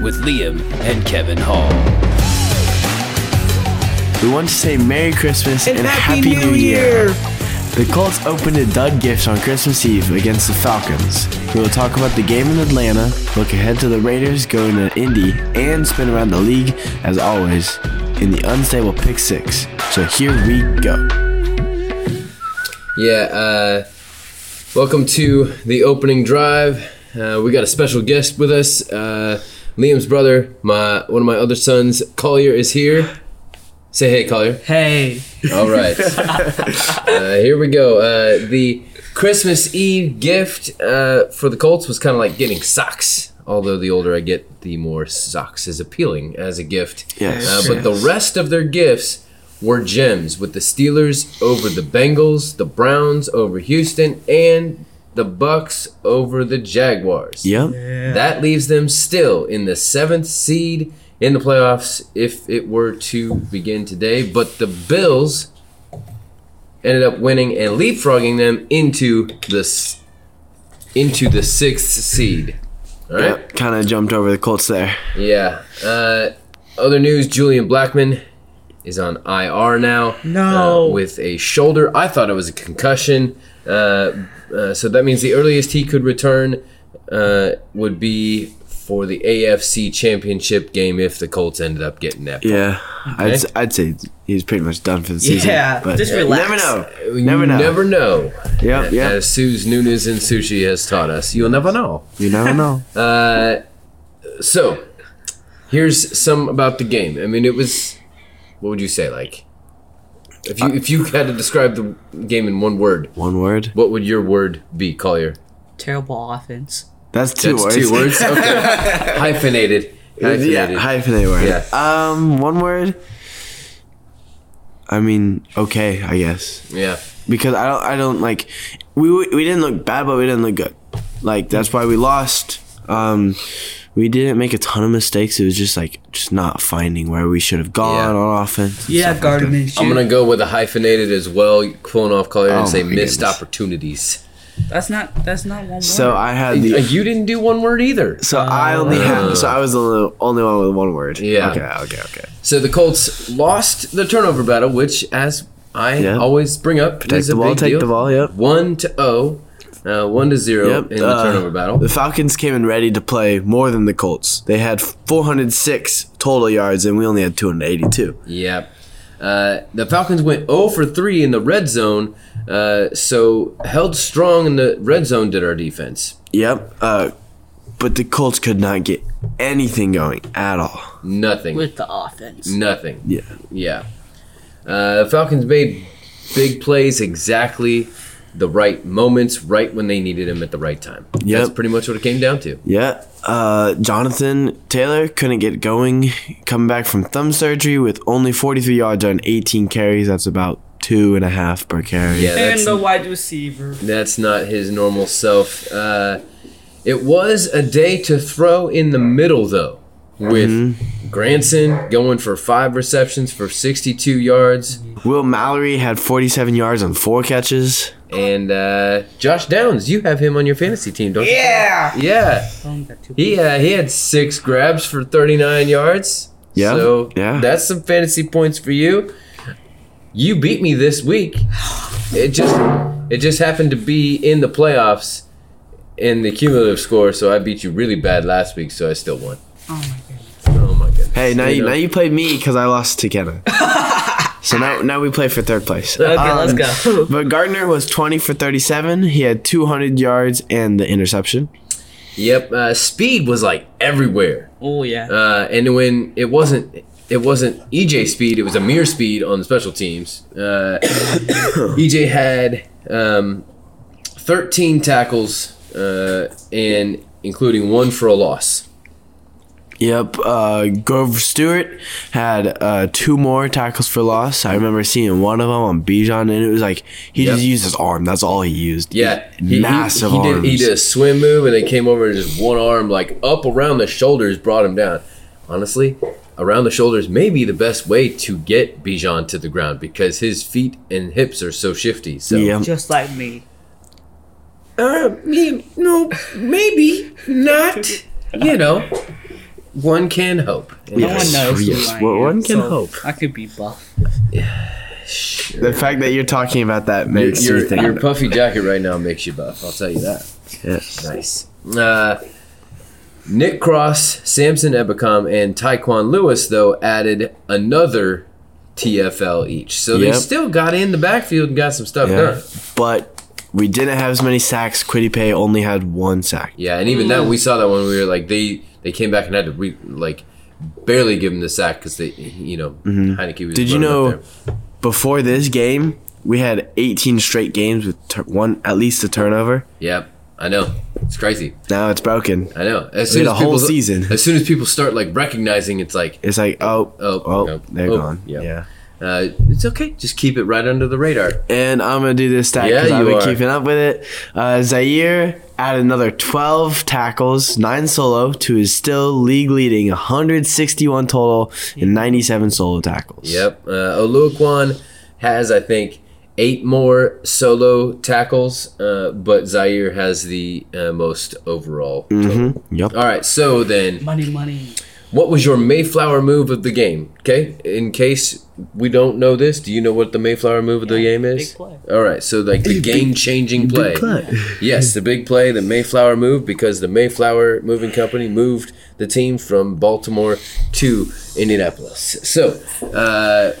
with Liam and Kevin Hall. We want to say Merry Christmas and, Happy, New, Year. The Colts opened a dud gift on Christmas Eve against the Falcons. We will talk about the game in Atlanta, look ahead to the Raiders going to Indy, and spin around the league, as always, in the unstable pick six. So here we go. Yeah, uh, welcome to the opening drive. Uh, we got a special guest with us. Uh, Liam's brother, my one of my other sons, Collier, is here. Say hey, Collier. Hey. All right. uh, here we go. Uh, the Christmas Eve gift uh, for the Colts was kind of like getting socks. Although the older I get, the more socks is appealing as a gift. Yes. Uh, but the rest of their gifts were gems, with the Steelers over the Bengals, the Browns over Houston, and the Bucks over the Jaguars. Yep. That leaves them still in the seventh seed in the playoffs if it were to begin today. But the Bills ended up winning and leapfrogging them into the into the sixth seed. All right. Yep. Kind of jumped over the Colts there. Yeah. Uh, other news: Julian Blackmon is on IR now. No. uh, with a shoulder. I thought it was a concussion. Uh, uh, so that means the earliest he could return uh, would be for the AFC Championship game if the Colts ended up getting that. far. Yeah. I'd, s- I'd say he's pretty much done for the season. Yeah, but just you relax. never know. You Never know. Never know. Yep, yep. As Sue's Nunes and Sushi has taught us, you'll never know. You never know. Uh, so, here's some about the game. I mean, it was. What would you say? Like, if you if you had to describe the game in one word, One word. what would your word be, Collier? Terrible offense. That's two That's words. two words. Okay. Hyphenated. Hyphenated. Yeah, hyphenate word. Yeah. Um, one word. I mean, okay, I guess Yeah. because I don't, I don't like. We we didn't look bad, but we didn't look good. Like that's why we lost. Um, we didn't make a ton of mistakes. It was just like just not finding where we should have gone Yeah. on offense. Yeah, stuff like guarded I'm gonna go with a hyphenated as well, pulling off Collier and Oh say missed goodness. opportunities. That's not. That's not one word. So I had Uh, the. You didn't do one word either. So I only had. So I was the only, only one with one word. Yeah. Okay. Okay. Okay. So the Colts lost the turnover battle, which, as I Yeah. always bring up, Protect is the a ball. big Take deal. the ball. Yep. One to zero, uh, one to zero Yep. in the uh, turnover battle. The Falcons came in ready to play more than the Colts. They had 406 total yards, and we only had 282. Yep. Uh, the Falcons went 0 for 3 in the red zone, uh, so held strong in the red zone did our defense. Yep. Uh, but the Colts could not get anything going at all. Nothing. with the offense. Nothing. Yeah. Yeah. Uh, Falcons made big plays exactly the right moments, right when they needed him at the right time. That's pretty much what it came down to. Yeah. Uh, Jonathan Taylor couldn't get going, coming back from thumb surgery with only 43 yards on 18 carries. That's about two and a half per carry. Yeah, and the wide receiver. that's not his normal self. Uh, it was a day to throw in the middle, though, with Granson going for five receptions for 62 yards, Will Mallory had 47 yards on four catches. and uh, Josh Downs. You have him on your fantasy team, don't you? Yeah. Yeah. Only got two He uh, he had six grabs for 39 yards. Yeah, So yeah. that's some fantasy points for you. You beat me this week. It just it just happened to be in the playoffs in the cumulative score, so I beat you really bad last week, so I still won. Hey, now you, know. now you played me because I lost to Kenna. so now now we play for third place. Okay, Um, let's go. But Gardner was 20 for 37. He had 200 yards and the interception. Yep, uh, speed was like everywhere. oh yeah. Uh, and when it wasn't it wasn't EJ speed, it was Ameer speed on the special teams. Uh, EJ had um, 13 tackles uh, and including one for a loss. Yep. Uh, Grover Stewart had uh, two more tackles for loss. I remember seeing one of them on Bijan, and it was like he Yep. just used his arm. That's all he used. Yeah, he, he- massive he, arms. did. He did a swim move, and they came over and just one arm, like up around the shoulders, brought him down. Honestly, around the shoulders may be the best way to get Bijan to the ground because his feet and hips are so shifty. So Yeah. Just like me. Uh, me- no, maybe not. You know, one can hope. No Yes, one knows yes, who I well, am, one can so hope. I could be buff. The fact that you're talking about that makes Your, you think. your puffy jacket right now makes you buff. I'll tell you that. yes. Nice. Uh, Nick Cross, Samson Ebukam, and Tyquan Lewis, though, added another TFL each. So they still got in the backfield and got some stuff Yeah. done. But we didn't have as many sacks. Kwity Paye only had one sack. Yeah, and even that, we saw that when we were like, they they came back and had to, re, like, barely give him the sack because they, you know, Heinicke was Did you know before this game we had 18 straight games with tur- one at least a turnover? Yep, I know. It's crazy. Now it's broken. I know. As soon a whole season. As soon as people start, like, recognizing it's like, It's like oh Oh, oh, no. they're Oh, gone. yeah. yeah. uh, it's okay. Just keep it right under the radar. And I'm gonna do this stat Yeah, because I've you been are. keeping up with it. Uh, Zaire added another 12 tackles, nine solo, to his still league leading 161 total and 97 solo tackles. Yep. Uh, Oluokun has, I think, eight more solo tackles, uh, but Zaire has the uh, most overall. total. Yep. All right. So then, Money, money. What was your Mayflower move of the game? Okay. In case we don't know this, do you know what the Mayflower move of the game is? big play. All right. So like the game-changing play. play. Yes, the big play, the Mayflower move, because the Mayflower Moving Company moved the team from Baltimore to Indianapolis. So, uh,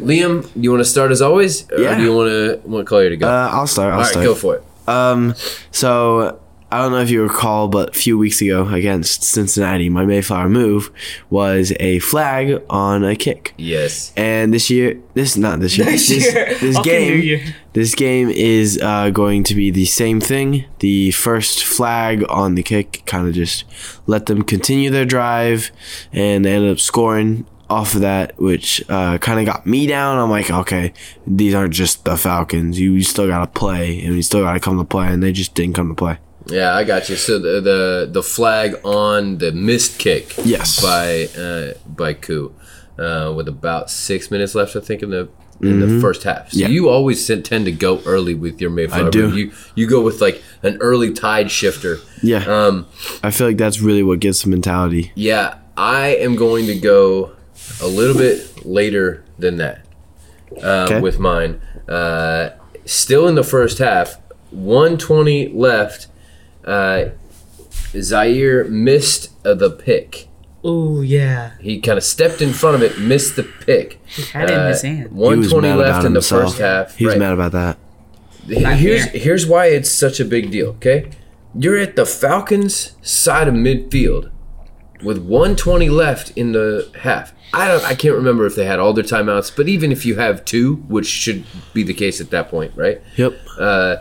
Liam, you want to start as always, or Yeah. do you want to want Collier to go? Uh, I'll start. I'll start. All right, start. go for it. Um, so I don't know if you recall, but a few weeks ago against Cincinnati, my Mayflower move was a flag on a kick. Yes. And this year, this not this year, This this, year. this game, Year. this game is uh, going to be the same thing. The first flag on the kick kind of just let them continue their drive, and they ended up scoring off of that, which uh, kind of got me down. I'm like, okay, these aren't just the Falcons. You still got to play, and you still got to come to play, and they just didn't come to play. Yeah, I got you. So the the, the flag on the missed kick. Yes. By uh, by Koo, uh, with about six minutes left, I think in the in the first half. So Mm-hmm. Yeah. you always tend tend to go early with your Mayflower. I do. You you go with like an early tide shifter. Yeah, Um, I feel like that's really what gives the mentality. yeah, I am going to go a little bit later than that uh, Okay. with mine. Uh, still in the first half, 120 left. Uh, Zaire missed uh, the pick. Oh yeah. He kind of stepped in front of it, missed the pick. He had it in his Uh, hand. 120 left about in the himself. first half. He was Right. mad about that. Here's here's why it's such a big deal. Okay, you're at the Falcons' side of midfield with 120 left in the half. I don't. I can't remember if they had all their timeouts, but even if you have two, which should be the case at that point, right? Yep. Uh,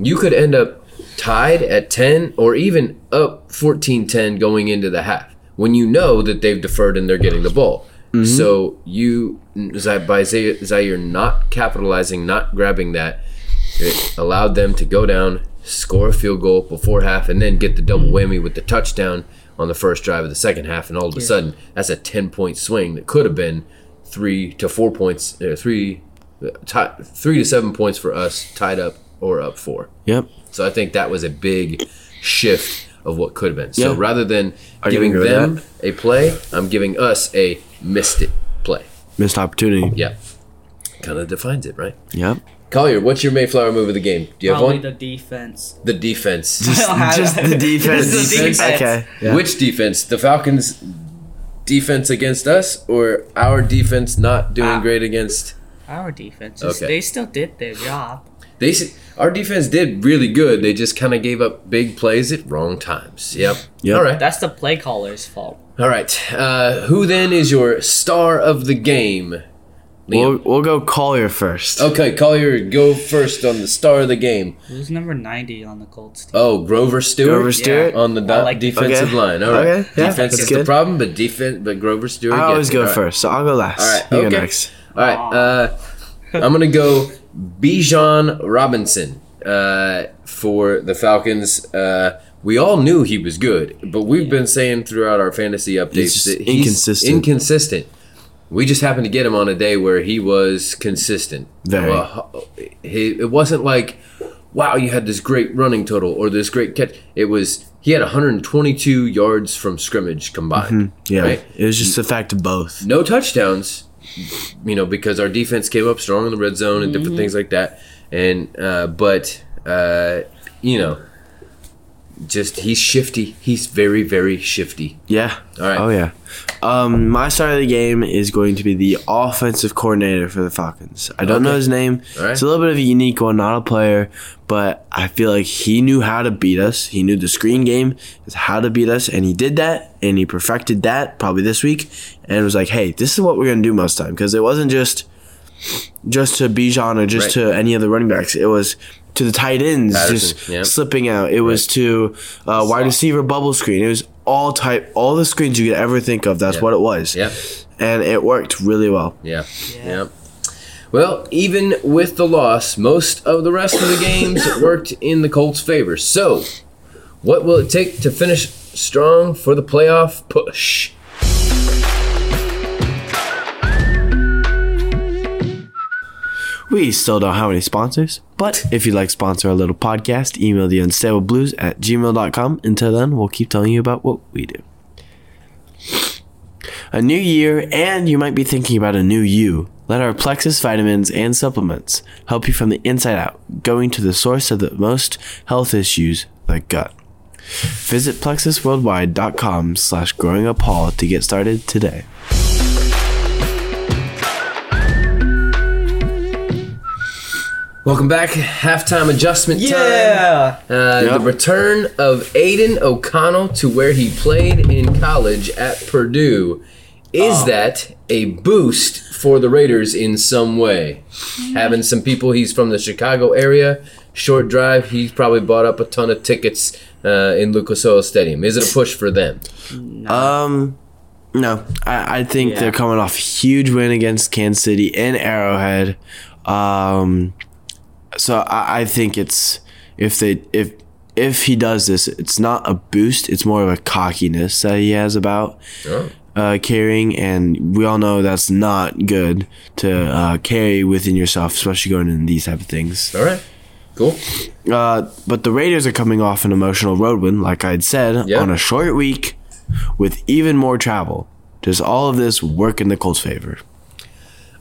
you could end up tied at 10 or even up 14-10 going into the half when you know that they've deferred and they're getting the ball. So you by Zaire not capitalizing, not grabbing that, it allowed them to go down, score a field goal before half, and then get the double whammy with the touchdown on the first drive of the second half. And all of a sudden, that's a ten-point swing that could have been three to four points, uh, three, uh, three to seven points for us, tied up or up four. Yep. So I think that was a big shift of what could have been. So Yeah. rather than I giving them a play, I'm giving us a missed it play. Missed opportunity. Yeah. Kind of defines it, right? Yep. Collier, what's your Mayflower move of the game? Do you have Probably one? the defense. The defense. Just, just the defense. Just the defense. Okay. Yeah. Which defense? The Falcons' defense against us, or our defense not doing Ah. great against? Our defense. Okay. They still did their job. They s- our defense did really good. They just kind of gave up big plays at wrong times. Yep. Yep. All right. That's the play caller's fault. All right. Uh, who then is your star of the game? We'll, Liam. we'll go Collier first. Okay, Collier, go first on the star of the game. Who's number 90 on the Colts team? Oh, Grover Stewart. Grover Stewart? on the do- like- defensive Okay. line. All right, Okay, yeah, defense that's is the problem, but defense, but Grover Stewart. I always gets go All right. first, so I'll go last. All right, You okay. go next. All right, uh, I'm gonna go Bijan Robinson uh, for the Falcons. Uh, we all knew he was good, but we've been saying throughout our fantasy updates He's that inconsistent. inconsistent. We just happened to get him on a day where he was consistent. Very. He, it wasn't like, wow, you had this great running total or this great catch. It was he had 122 yards from scrimmage combined. Yeah, right? it was just the fact of both. no touchdowns, you know, because our defense came up strong in the red zone and different things like that. And uh, but uh, you know, just he's shifty. He's very very shifty. Yeah. All right. Oh yeah. Um, my start of the game is going to be the offensive coordinator for the Falcons. I don't know his name. All right. It's a little bit of a unique one, not a player, but I feel like he knew how to beat us. He knew the screen game is how to beat us, and he did that, and he perfected that probably this week, and was like, "Hey, this is what we're gonna do most time," because it wasn't just just to Bijan or just Right. to any of the running backs. It was to the tight ends Patterson, just yeah. slipping out. It was to uh, wide receiver bubble screen. It was all type, all the screens you could ever think of. That's Yeah. what it was. Yep. And it worked really well. Yeah. Yeah. Well, even with the loss, most of the rest of the games worked in the Colts' favor. So, what will it take to finish strong for the playoff push? We still don't have any sponsors, but if you'd like to sponsor our little podcast, email the unstable blues at gmail.com. Until then, we'll keep telling you about what we do. A new year, and you might be thinking about a new you. Let our Plexus vitamins and supplements help you from the inside out, going to the source of the most health issues, the gut. Visit plexusworldwide.com slash growing up Paul to get started today. Welcome back. Halftime adjustment time. Yeah. Uh, Yep. The return of Aidan O'Connell to where he played in college at Purdue. Is Oh. that a boost for the Raiders in some way? Having some people, he's from the Chicago area, short drive, he's probably bought up a ton of tickets uh, in Lucas Oil Stadium. Is it a push for them? Um, no, I, I think Yeah. they're coming off a huge win against Kansas City in Arrowhead. Um, so I, I think it's if they if if he does this, it's not a boost. It's more of a cockiness that he has about Oh. uh, carrying, and we all know that's not good to uh, carry within yourself, especially going in these type of things. All right. Cool. Uh, but the Raiders are coming off an emotional road win, like I'd said, Yeah. on a short week with even more travel. Does all of this work in the Colts' favor?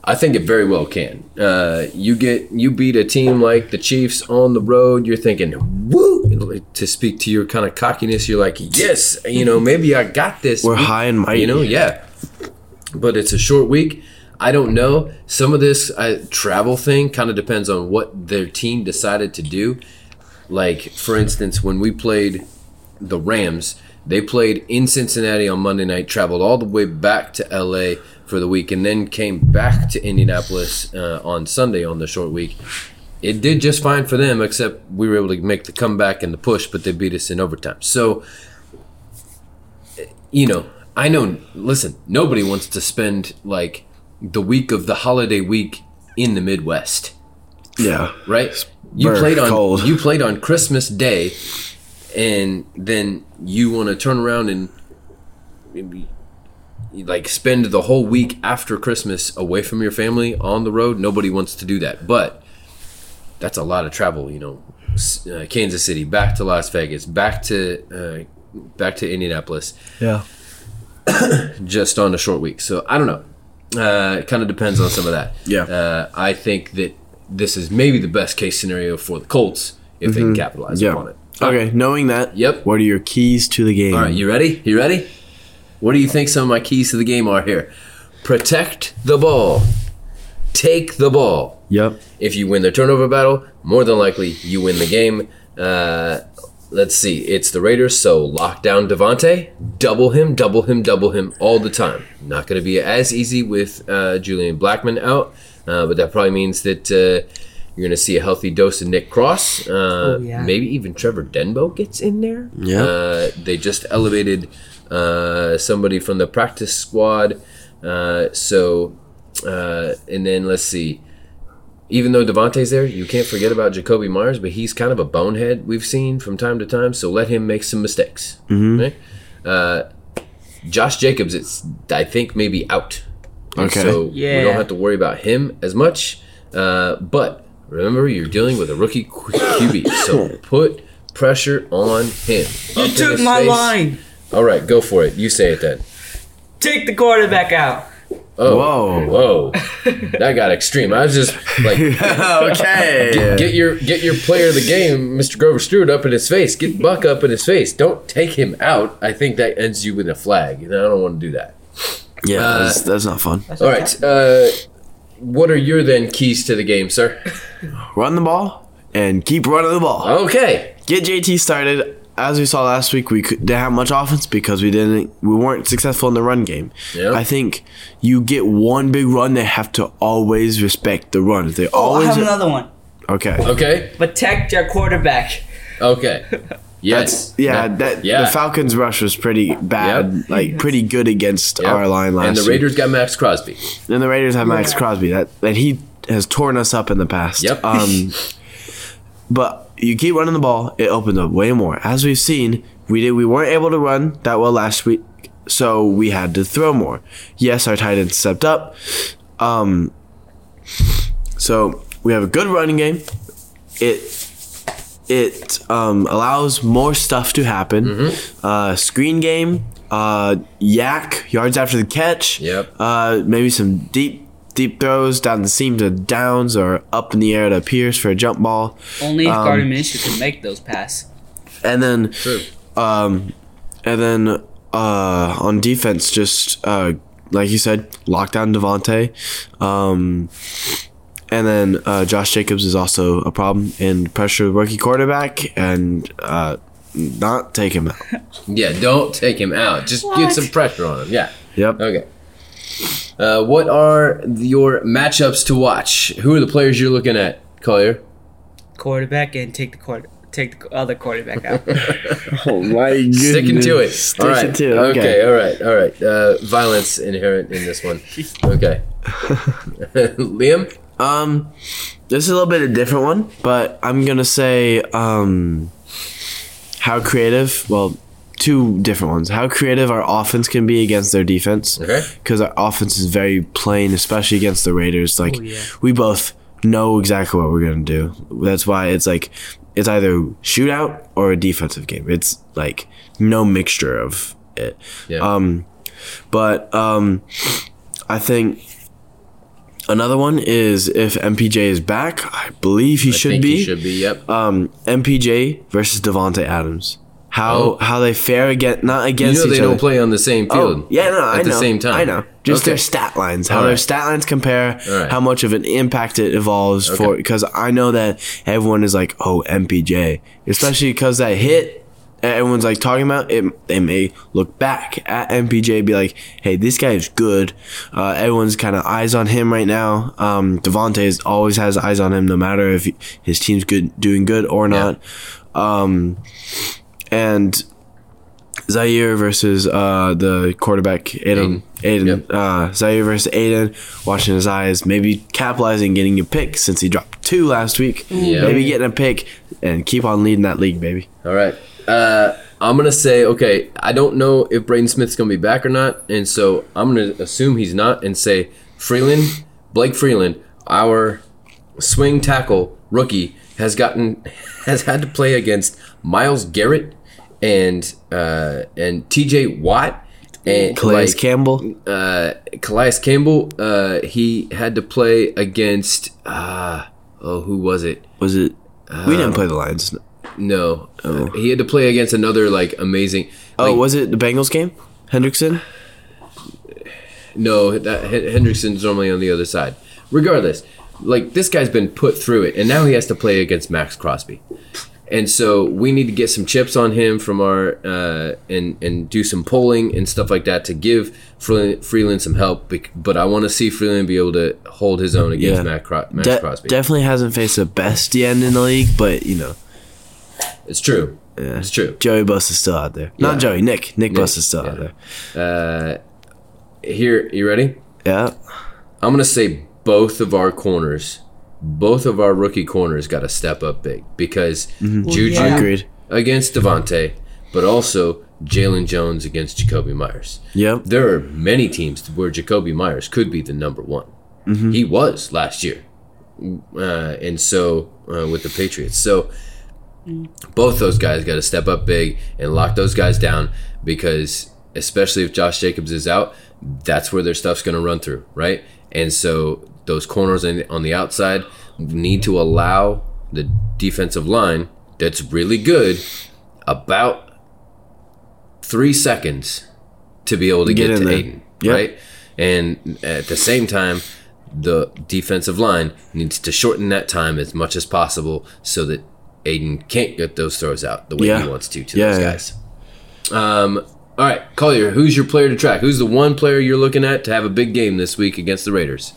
I think it very well can. Uh, you get you beat a team like the Chiefs on the road. You're thinking, woo! To speak to your kind of cockiness, you're like, yes, you know, maybe I got this. We're week." high and mighty. You know, yeah. But it's a short week. I don't know. Some of this uh, travel thing kind of depends on what their team decided to do. Like, for instance, when we played the Rams, they played in Cincinnati on Monday night, traveled all the way back to LA for the week, and then came back to Indianapolis uh, on Sunday on the short week. It did just fine for them, except we were able to make the comeback and the push, but they beat us in overtime. So, you know, I know, listen, nobody wants to spend like the week of the holiday week in the Midwest Yeah. right? You played on cold. you played on Christmas Day, and then you want to turn around and maybe, like spend the whole week after Christmas away from your family on the road. Nobody wants to do that, but that's a lot of travel. You know, uh, Kansas City, back to Las Vegas, back to uh, back to Indianapolis Yeah. just on a short week. So I don't know. Uh, it kind of depends on some of that. Yeah. Uh, I think that this is maybe the best case scenario for the Colts if they can capitalize Yeah. upon it. Okay, knowing that, Yep. what are your keys to the game? All right, you ready? You ready? What do you think some of my keys to the game are here? Protect the ball. Take the ball. Yep. If you win the turnover battle, more than likely you win the game. Uh, let's see. It's the Raiders, so lock down Davante, double him, double him, double him all the time. Not going to be as easy with uh, Julian Blackmon out, uh, but that probably means that uh, you're going to see a healthy dose of Nick Cross. Uh, Oh, yeah. Maybe even Trevor Denbow gets in there. Yeah. Uh, they just elevated uh, somebody from the practice squad. Uh, so, uh, and then let's see. Even though Davante's there, you can't forget about Jakobi Meyers, but he's kind of a bonehead we've seen from time to time. So let him make some mistakes. Right? Uh, Josh Jacobs, it's I think maybe out. And Okay. So we don't have to worry about him as much. Uh, but remember, you're dealing with a rookie Q- QB, so put pressure on him. You Up took my face. line. All right, go for it. You say it then. Take the quarterback out. Oh, Whoa. whoa, that got extreme. I was just like, okay. get your get your player of the game, Mr. Grover Stewart, up in his face. Get Buck up in his face. Don't take him out. I think that ends you with a flag, and I don't want to do that. yeah, Uh, that's, that's not fun. All right. Uh, what are your then keys to the game, sir? Run the ball and keep running the ball. Okay. Get JT started. As we saw last week, we didn't have much offense because we didn't. We weren't successful in the run game. Yep. I think you get one big run. They have to always respect the run. If they Oh, I always have another one. okay. Okay. Protect your quarterback. Okay. Yes. Yeah, that yeah. the Falcons' rush was pretty bad, Yep. like pretty good against Yep. our line last And the year. Raiders got Maxx Crosby. And the Raiders have Maxx Crosby. That and he has torn us up in the past. Yep. Um, but you keep running the ball, it opens up way more. As we've seen, we did we weren't able to run that well last week, so we had to throw more. Yes, our tight end stepped up. Um, so we have a good running game. It it um, allows more stuff to happen. Mm-hmm. Uh, screen game, uh, YAC yards after the catch. Yep. Uh, maybe some deep deep throws down the seam to downs or up in the air to Pierce for a jump ball. Only if Um, Gardner Minshew can make those pass. And then True. um, and then uh, on defense, just uh, like you said, lock down Davante. Um, and then uh, Josh Jacobs is also a problem and pressure the rookie quarterback and uh, not take him out. Yeah, don't take him out. Just get some pressure on him. Yeah. Yep. Okay. Uh, what are your matchups to watch? Who are the players you're looking at, Collier? Quarterback and take the quarter. Take the other quarterback out. Oh my goodness. Sticking to it. Sticking all right. to it. Okay. Okay. All right. All right. Uh, violence inherent in this one. Okay. Liam. Um, this is a little bit a different one, but I'm gonna say um, how creative. Well, two different ones. How creative our offense can be against their defense. Okay. Because our offense is very plain, especially against the Raiders. Like Oh, yeah. we both know exactly what we're gonna do. That's why it's like it's either shootout or a defensive game. It's like no mixture of it. Yeah. Um, but um, I think another one is if MPJ is back. I believe he I should think be. He should be. Yep. Um, MPJ versus Davante Adams. How Oh. how they fare against not you against know they each don't play on the same field. Oh, yeah, no, I at know. the same time. I know. Just Okay. their stat lines, how All their stat lines compare, right. how much of an impact it evolves for. Because I know that everyone is like, "Oh, MPJ," especially because that hit. Everyone's like talking about it. They may look back at MPJ, be like, "Hey, this guy is good." Uh, everyone's kind of eyes on him right now. Um, Davante is- always has eyes on him, no matter if his team's good, doing good or not. Um, and Zaire versus uh, the quarterback Aidan. Aidan. Yep. Uh, Zaire versus Aidan, watching his eyes, maybe capitalizing, getting a pick since he dropped two last week. Yeah. Maybe getting a pick and keep on leading that league, baby. All right. Uh, I'm gonna say okay. I don't know if Braden Smith's gonna be back or not, and so I'm gonna assume he's not, and say Freeland, Blake Freeland, our swing tackle rookie, has gotten has had to play against Myles Garrett and uh, and T.J. Watt and Calais like, Campbell. uh, Calais Campbell. Uh, he had to play against uh, oh who was it? Was it? we didn't play the Lions. No, uh, he had to play against another like amazing. Oh, like, was it the Bengals game? Hendrickson? no that Hen- Hendrickson's normally on the other side. Regardless, like this guy's been put through it, and now he has to play against Maxx Crosby. And so we need to get some chips on him from our uh, and and do some polling and stuff like that to give Freeland, Freeland some help. But I want to see Freeland be able to hold his own against Yeah. Cro- Max De- Crosby. definitely hasn't faced the best end in the league, but you know, it's true. Yeah. It's true. Joey Buss is still out there. Yeah. Not Joey, Nick. Nick, Buss is still out there. Uh, here, you ready? Yeah. I'm gonna say both of our corners, both of our rookie corners, got to step up big because Juju yeah. Against Davante, but also Jaylon Jones against Jakobi Meyers. Yep. There are many teams where Jakobi Meyers could be the number one. He was last year, uh, and so uh, with the Patriots. So both those guys got to step up big and lock those guys down because, especially if Josh Jacobs is out, that's where their stuff's going to run through, right? And so those corners on the outside need to allow the defensive line that's really good about three seconds to be able to Get get, to there. Aidan, Yep. right? And at the same time, the defensive line needs to shorten that time as much as possible so that Aidan can't get those throws out the way Yeah. he wants to to Yeah, those yeah. guys. Um, all right, Collier, who's your player to track? Who's the one player you're looking at to have a big game this week against the Raiders?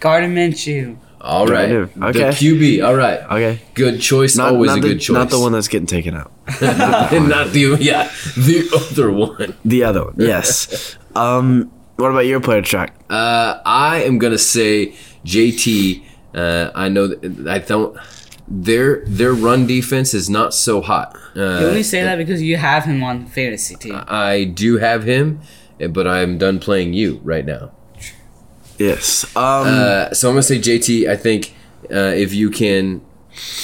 Gardner Minshew. All right, Gardner, the okay. QB. All right, Okay. good choice. Not, always not a the, good choice. Not the one that's getting taken out. and not the yeah, the other one. The other one. Yes. um. What about your player track? Uh, I am gonna say JT. Uh, I know that I don't. Their their run defense is not so hot. You Uh, only say that because you have him on fantasy team. I do have him, but I'm done playing you right now. Yes. Um. Uh, so I'm gonna say JT. I think uh, if you can,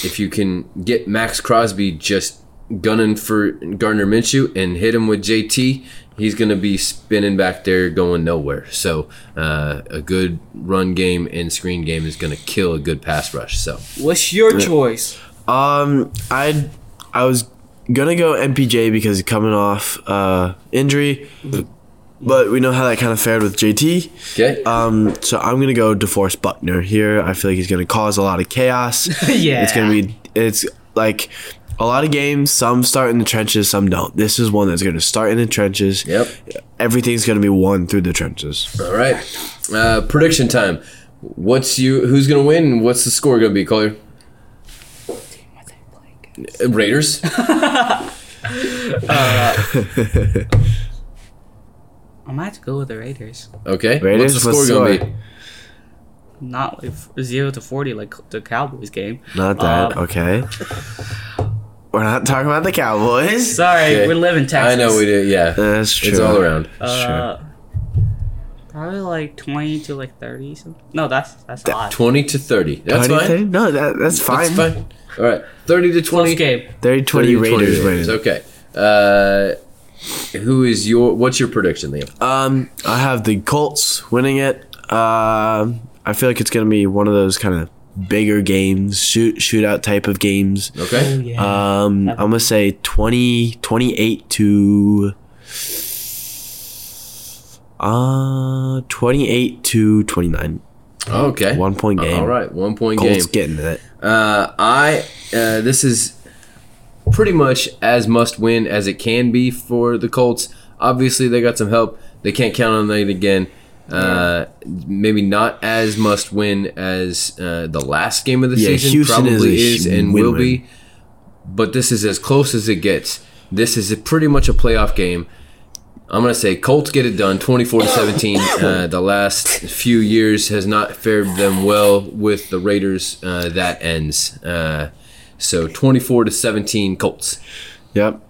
if you can get Maxx Crosby just gunning for Gardner Minshew and hit him with JT, he's gonna be spinning back there going nowhere. So uh, a good run game and screen game is gonna kill a good pass rush. So What's your choice? Um, I I was gonna go MPJ because he's coming off uh injury, but we know how that kind of fared with JT. okay, Um, so I'm gonna go DeForest Buckner here. I feel like he's gonna cause a lot of chaos. Yeah. it's gonna be it's like a lot of games. Some start in the trenches, some don't. This is one that's gonna start in the trenches. Yep. Everything's gonna be won through the trenches. all right. Uh, prediction time. What's you? Who's gonna win? What's the score gonna be, Collier? Uh, Raiders. I might have to go with the Raiders. Okay. Raiders, What's the score gonna be? Not like zero to forty like the Cowboys game. Not that. Um, okay. We're not talking about the Cowboys. Sorry, Okay. we live in Texas. I know we do. Yeah, That's true. it's all around. Uh, Probably like twenty to like thirty. Something. No, that's that's a lot. Twenty to thirty. That's fine. Anything? No, that, that's fine. That's fine. All right, thirty to twenty. Close game. 30 20 30 to 20 Raiders Raiders. Okay. Uh, who is your? What's your prediction, Liam? Um, I have the Colts winning it. Um, I feel like it's gonna be one of those kind of bigger games, shoot shootout type of games. Okay. Oh yeah. Um, I'm gonna say 20, 28 to uh 28 to 29. okay. One point game. All right. One point game. Colts game. getting it. Uh, I. Uh, this is pretty much as must win as it can be for the Colts. Obviously, they got some help. They can't count on it again. Uh, maybe not as must win as uh, the last game of the Yeah, season Houston is probably a is, and will win-win. be. But this is as close as it gets. This is a pretty much a playoff game. I'm gonna say Colts get it done, 24 to 17. Uh, the last few years has not fared them well with the Raiders. Uh, that ends. Uh, so 24 to 17 Colts. Yep.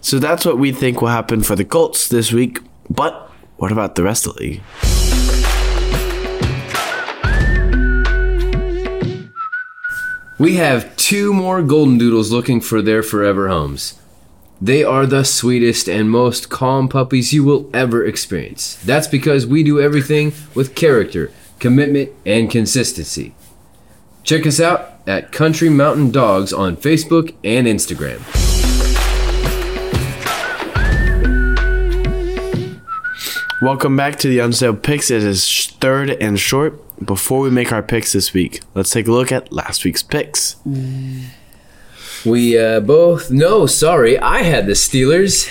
So that's what we think will happen for the Colts this week. But what about the rest of the league? We have two more Golden Doodles looking for their forever homes. They are the sweetest and most calm puppies you will ever experience. That's because we do everything with character, commitment, and consistency. Check us out at Country Mountain Dogs on Facebook and Instagram. Welcome back to the Unstable Picks. It is third and short. Before we make our picks this week, let's take a look at last week's picks. We uh, both no, sorry, I had the Steelers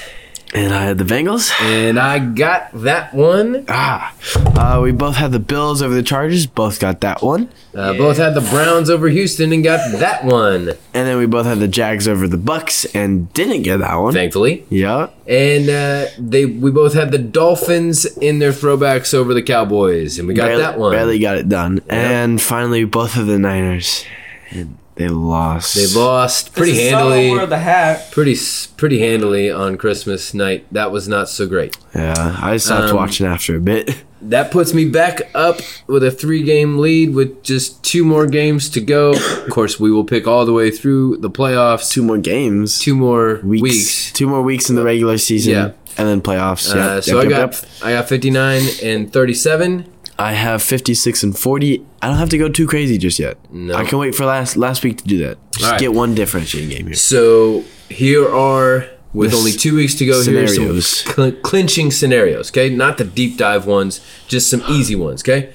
And I had the Bengals. and I got that one. Ah, uh, we both had the Bills over the Chargers. Both got that one. Uh, Both had the Browns over Houston and got that one. And then we both had the Jags over the Bucks and didn't get that one. Thankfully, yeah. and uh, they we both had the Dolphins in their throwbacks over the Cowboys, and we got barely, that one. Barely got it done. And finally, both of the Niners. And they lost. They lost pretty This is handily. Wear the hat. pretty pretty handily on Christmas night. That was not so great. Yeah, I stopped Um, watching after a bit. That puts me back up with a three game lead with just two more games to go. of course, we will pick all the way through the playoffs. Two more games. Two more weeks. weeks. Two more weeks in the regular season. Yeah. And then playoffs. Uh, Yep, so yep, I yep, got yep. I got 59 and 37. I have 56 and 40. I don't have to go too crazy just yet. No. I can wait for last last week to do that. Just right. get one differentiating game here. So here are with only two weeks to go. Here scenarios. some cl- clinching scenarios. Okay, not the deep dive ones, just some easy ones. Okay,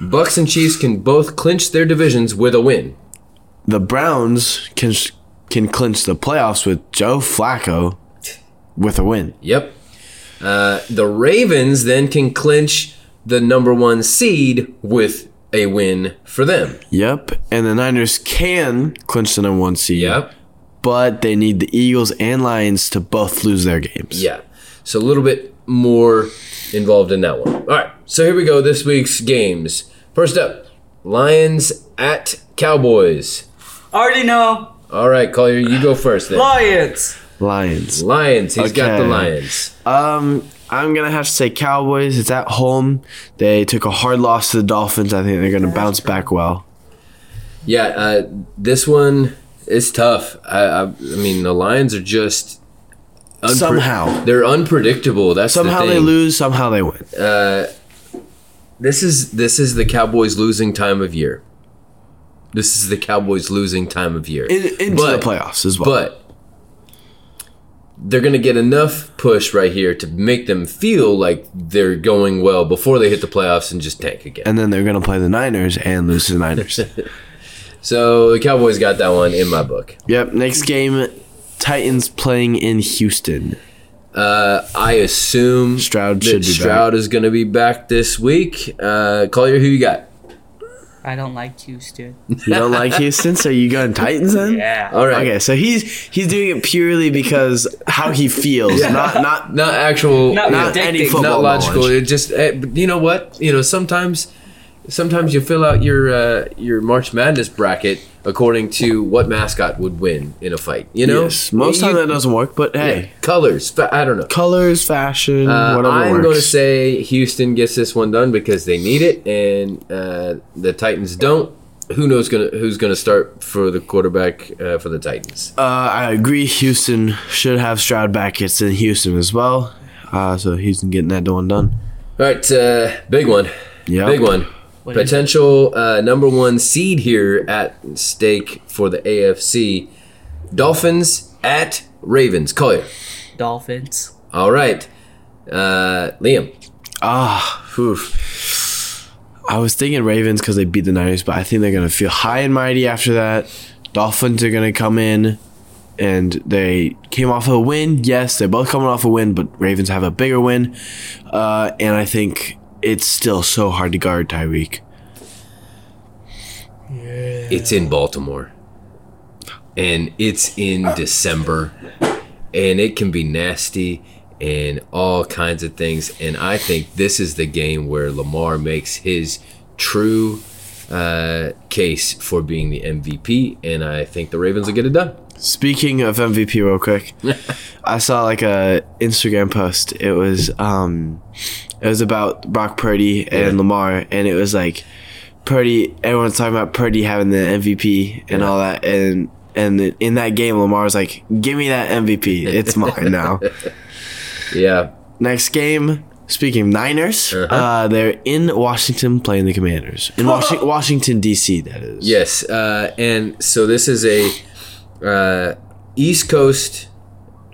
Bucks and Chiefs can both clinch their divisions with a win. The Browns can can clinch the playoffs with Joe Flacco with a win. Yep. Uh, the Ravens then can clinch the number one seed with a win for them. Yep. And the Niners can clinch the number one seed. Yep. But they need the Eagles and Lions to both lose their games. Yeah. So a little bit more involved in that one. All right. So here we go. This week's games. First up, Lions at Cowboys. Already know. All right, Collier, you go first then. Lions. Lions. Lions. He's got the Lions. Um, I'm gonna have to say Cowboys. It's at home. They took a hard loss to the Dolphins. I think they're gonna bounce back well. Yeah. Uh, this one is tough. I, I, I mean, the Lions are just unpre- Somehow. they're unpredictable. That's the Somehow thing. they lose. Somehow they win. Uh, this is this is the Cowboys' losing time of year. This is the Cowboys' losing time of year. In, into But- the playoffs as well. But they're going to get enough push right here to make them feel like they're going well before they hit the playoffs and just tank again. and then they're gonna play the Niners and lose to the Niners. So the Cowboys got that one in my book. yep. Next game, Titans playing in Houston. Uh, I assume Stroud should be Stroud is going to be back this week. Uh, Collier, who you got? I don't like Houston. You don't like Houston, so you going Titans then? Yeah. All right. Okay, so he's he's doing it purely because how he feels, not not Not actual, Not not any football not logical. knowledge. It just eh, you know what you know. Sometimes, sometimes you fill out your uh, your March Madness bracket according to what mascot would win in a fight. You know, Yes, most You- time that doesn't work, but yeah, hey, colors. fa- I don't know. colors, fashion, Uh, whatever I'm going to say Houston gets this one done because they need it, and uh, the Titans don't. Who knows gonna who's gonna start for the quarterback uh, for the Titans? uh, I agree. Houston should have Stroud back. It's in Houston as well, uh, so Houston getting that one done. All right, uh, big one. Yeah, Big one. What is Potential uh, number one seed here at stake for the AFC. Dolphins at Ravens. Call Collier. Dolphins. All right. Uh, Liam. Ah, oof. I was thinking Ravens because they beat the Niners, but I think they're gonna feel high and mighty after that. Dolphins are gonna come in, and they came off a win. Yes, they're both coming off a win, but Ravens have a bigger win, uh, and I think it's still so hard to guard Tyreek. Yeah. It's in Baltimore. And it's in December. And it can be nasty and all kinds of things. And I think this is the game where Lamar makes his true uh, case for being the MVP. And I think the Ravens will get it done. Speaking of MVP, real quick, I saw like a Instagram post. It was um, it was about Brock Purdy and Yeah. Lamar, and it was like Purdy. Everyone's talking about Purdy having the MVP and Yeah. all that, and and in that game, Lamar was like, "Give me that MVP. It's mine now." Yeah. Next game. Speaking of Niners, Uh-huh. uh, they're in Washington playing the Commanders in Washi- Washington D.C. That is. Yes, uh, and so this is a uh, East Coast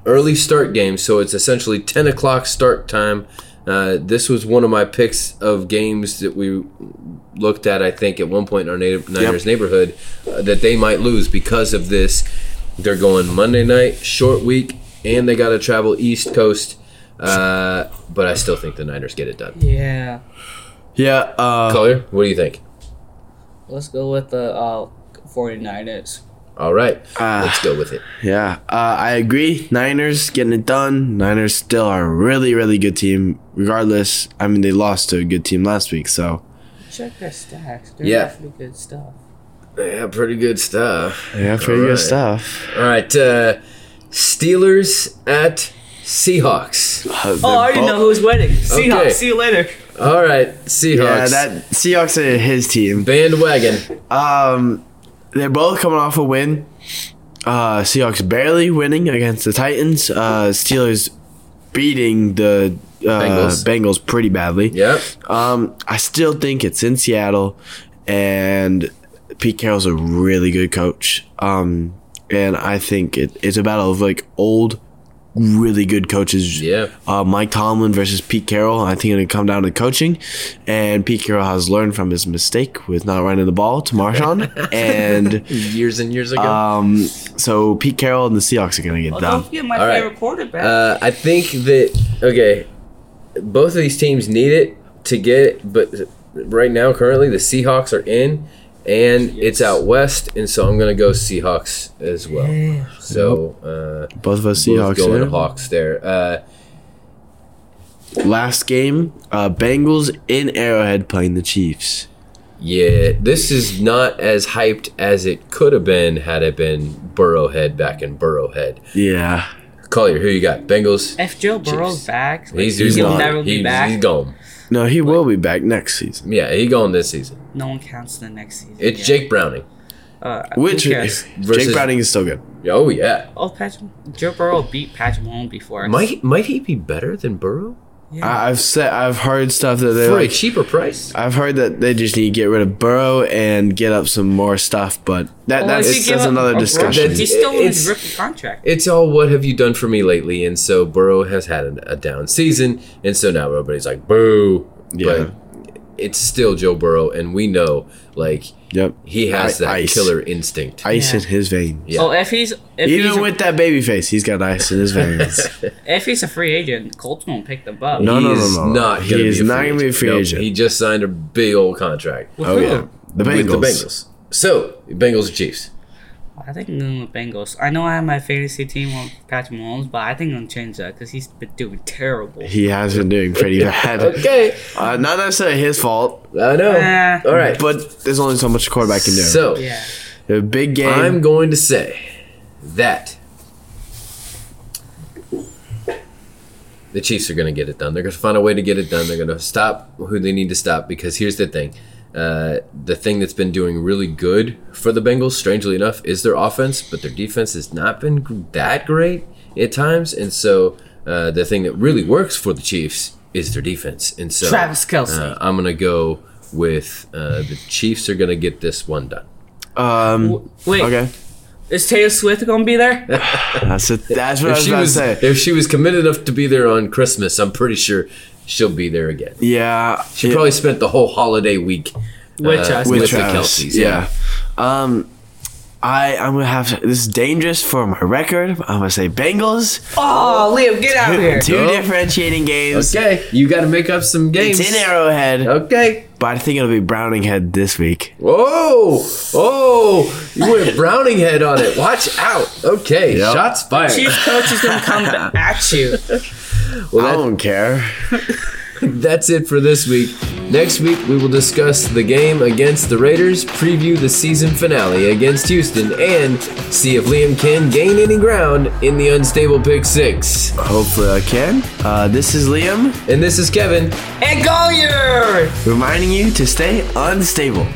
early start game, so it's essentially ten o'clock start time. Uh, this was one of my picks of games that we looked at. I think at one point in our native Niners neighborhood uh, that they might lose because of this They're going Monday night, short week, and they got to travel East Coast. Uh, but I still think the Niners get it done. Yeah. Yeah. Uh, Collier, what do you think? Let's go with the uh, 49ers. All right, Ah. let's go with it. yeah. Uh, I agree. Niners getting it done. Niners still are a really, really good team. Regardless, I mean, they lost to a good team last week, so Check their stacks. They're Yeah. actually good stuff. Yeah, pretty good stuff. yeah, pretty All right. good stuff. All right, uh, Steelers at Seahawks. Uh, Oh, I already know who's winning. Seahawks. Okay. See you later. All right, Seahawks. Yeah, that Seahawks are his team. bandwagon. Um, they're both coming off a win. Uh, Seahawks barely winning against the Titans. Uh, Steelers beating the uh, Bengals. Bengals. pretty badly. Yep. Um, I still think it's in Seattle, and Pete Carroll's a really good coach. Um, and I think it, it's a battle of like old, really good coaches. Yeah. Uh, Mike Tomlin versus Pete Carroll. I think it'll come down to coaching, and Pete Carroll has learned from his mistake with not running the ball to Marshawn, and Years and years ago. um, so Pete Carroll and the Seahawks are gonna get Oh, done. don't forget my All right. favorite quarterback. Uh, I think that okay, both of these teams need it to get it, but right now, currently, the Seahawks are in, and it's out west, and so I'm gonna go Seahawks as well. So uh, Both of us both Seahawks. going there. Hawks there. Uh, Last game, uh, Bengals in Arrowhead playing the Chiefs. yeah, this is not as hyped as it could have been had it been Burrowhead back in Burrowhead. Yeah. Collier, who you got? Bengals. if Joe Burrow's Chiefs. back, like, He's, he'll he's gone. never be He's- back. He's gone. No, he will be back next season. Yeah, he going this season. No one counts the next season. It's yeah. Jake Browning. Uh, Which cares? Versus- Jake Browning is still good. Oh yeah. Oh, Patrick. Joe Burrow beat Patrick Mahomes before. Might might he be better than Burrow Yeah. I, I've said I've heard stuff that they are for a cheaper price? I've heard that they just need to get rid of Burrow and get up some more stuff, but that Well, that's that's another a discussion. He's still in his It's- rookie contract. It's all what have you done for me lately, and so Burrow has had a, a down season, and so now everybody's like boo. Yeah. But it's still Joe Burrow, and we know like Yep. he has I- that ice. killer instinct. Ice Yeah. in his veins. Yeah. Oh, if he's if he's Even a, with that baby face, he's got ice in his veins. if he's a free agent, Colts won't pick them up. No, he no, no, no, no. not. He is not free gonna be a agent. free Nope, agent. He just signed a big old contract oh, With oh who? yeah, the Bengals. with the Bengals. So Bengals or Chiefs? I think I'm going with Bengals. I know I have my fantasy team on Patrick Mahomes, but I think I'm gonna change that because he's been doing terrible. He has been doing pretty bad. Okay, Uh, not necessarily his fault, I know. Eh. all right, but there's only so much a quarterback can do. so Yeah. a big game. I'm going to say that the Chiefs are going to get it done. They're going to find a way to get it done. They're going to stop who they need to stop because here's the thing. Uh, the thing that's been doing really good for the Bengals, strangely enough, is their offense, but their defense has not been that great at times. And so uh, the thing that really works for the Chiefs is their defense. And so Travis Kelce. uh, I'm going to go with uh, the Chiefs are going to get this one done. um, W- Wait, okay, is Taylor Swift gonna be there? that's it. That's what I was she about was to say. if she was committed enough to be there on Christmas, I'm pretty sure she'll be there again. Yeah, She it- probably spent the whole holiday week With uh, Travis with with the Travis. Kelces. Yeah. Um, I I'm gonna have this is dangerous for my record. I'm gonna say Bengals. Oh, Liam, get out of here! Two Go. differentiating games. Okay, you got to make up some games. It's in Arrowhead, Okay. but I think it'll be Browning Head this week. Whoa! Oh! You went Browning head on it. Watch out. Okay, Yep. shots fired. Chief coach is gonna come at you. Well, I don't care. That's it for this week. Next week, we will discuss the game against the Raiders, preview the season finale against Houston, and see if Liam can gain any ground in the unstable pick six. Hopefully I can. Uh, this is Liam And this is Kevin. And Collier! reminding you to stay unstable.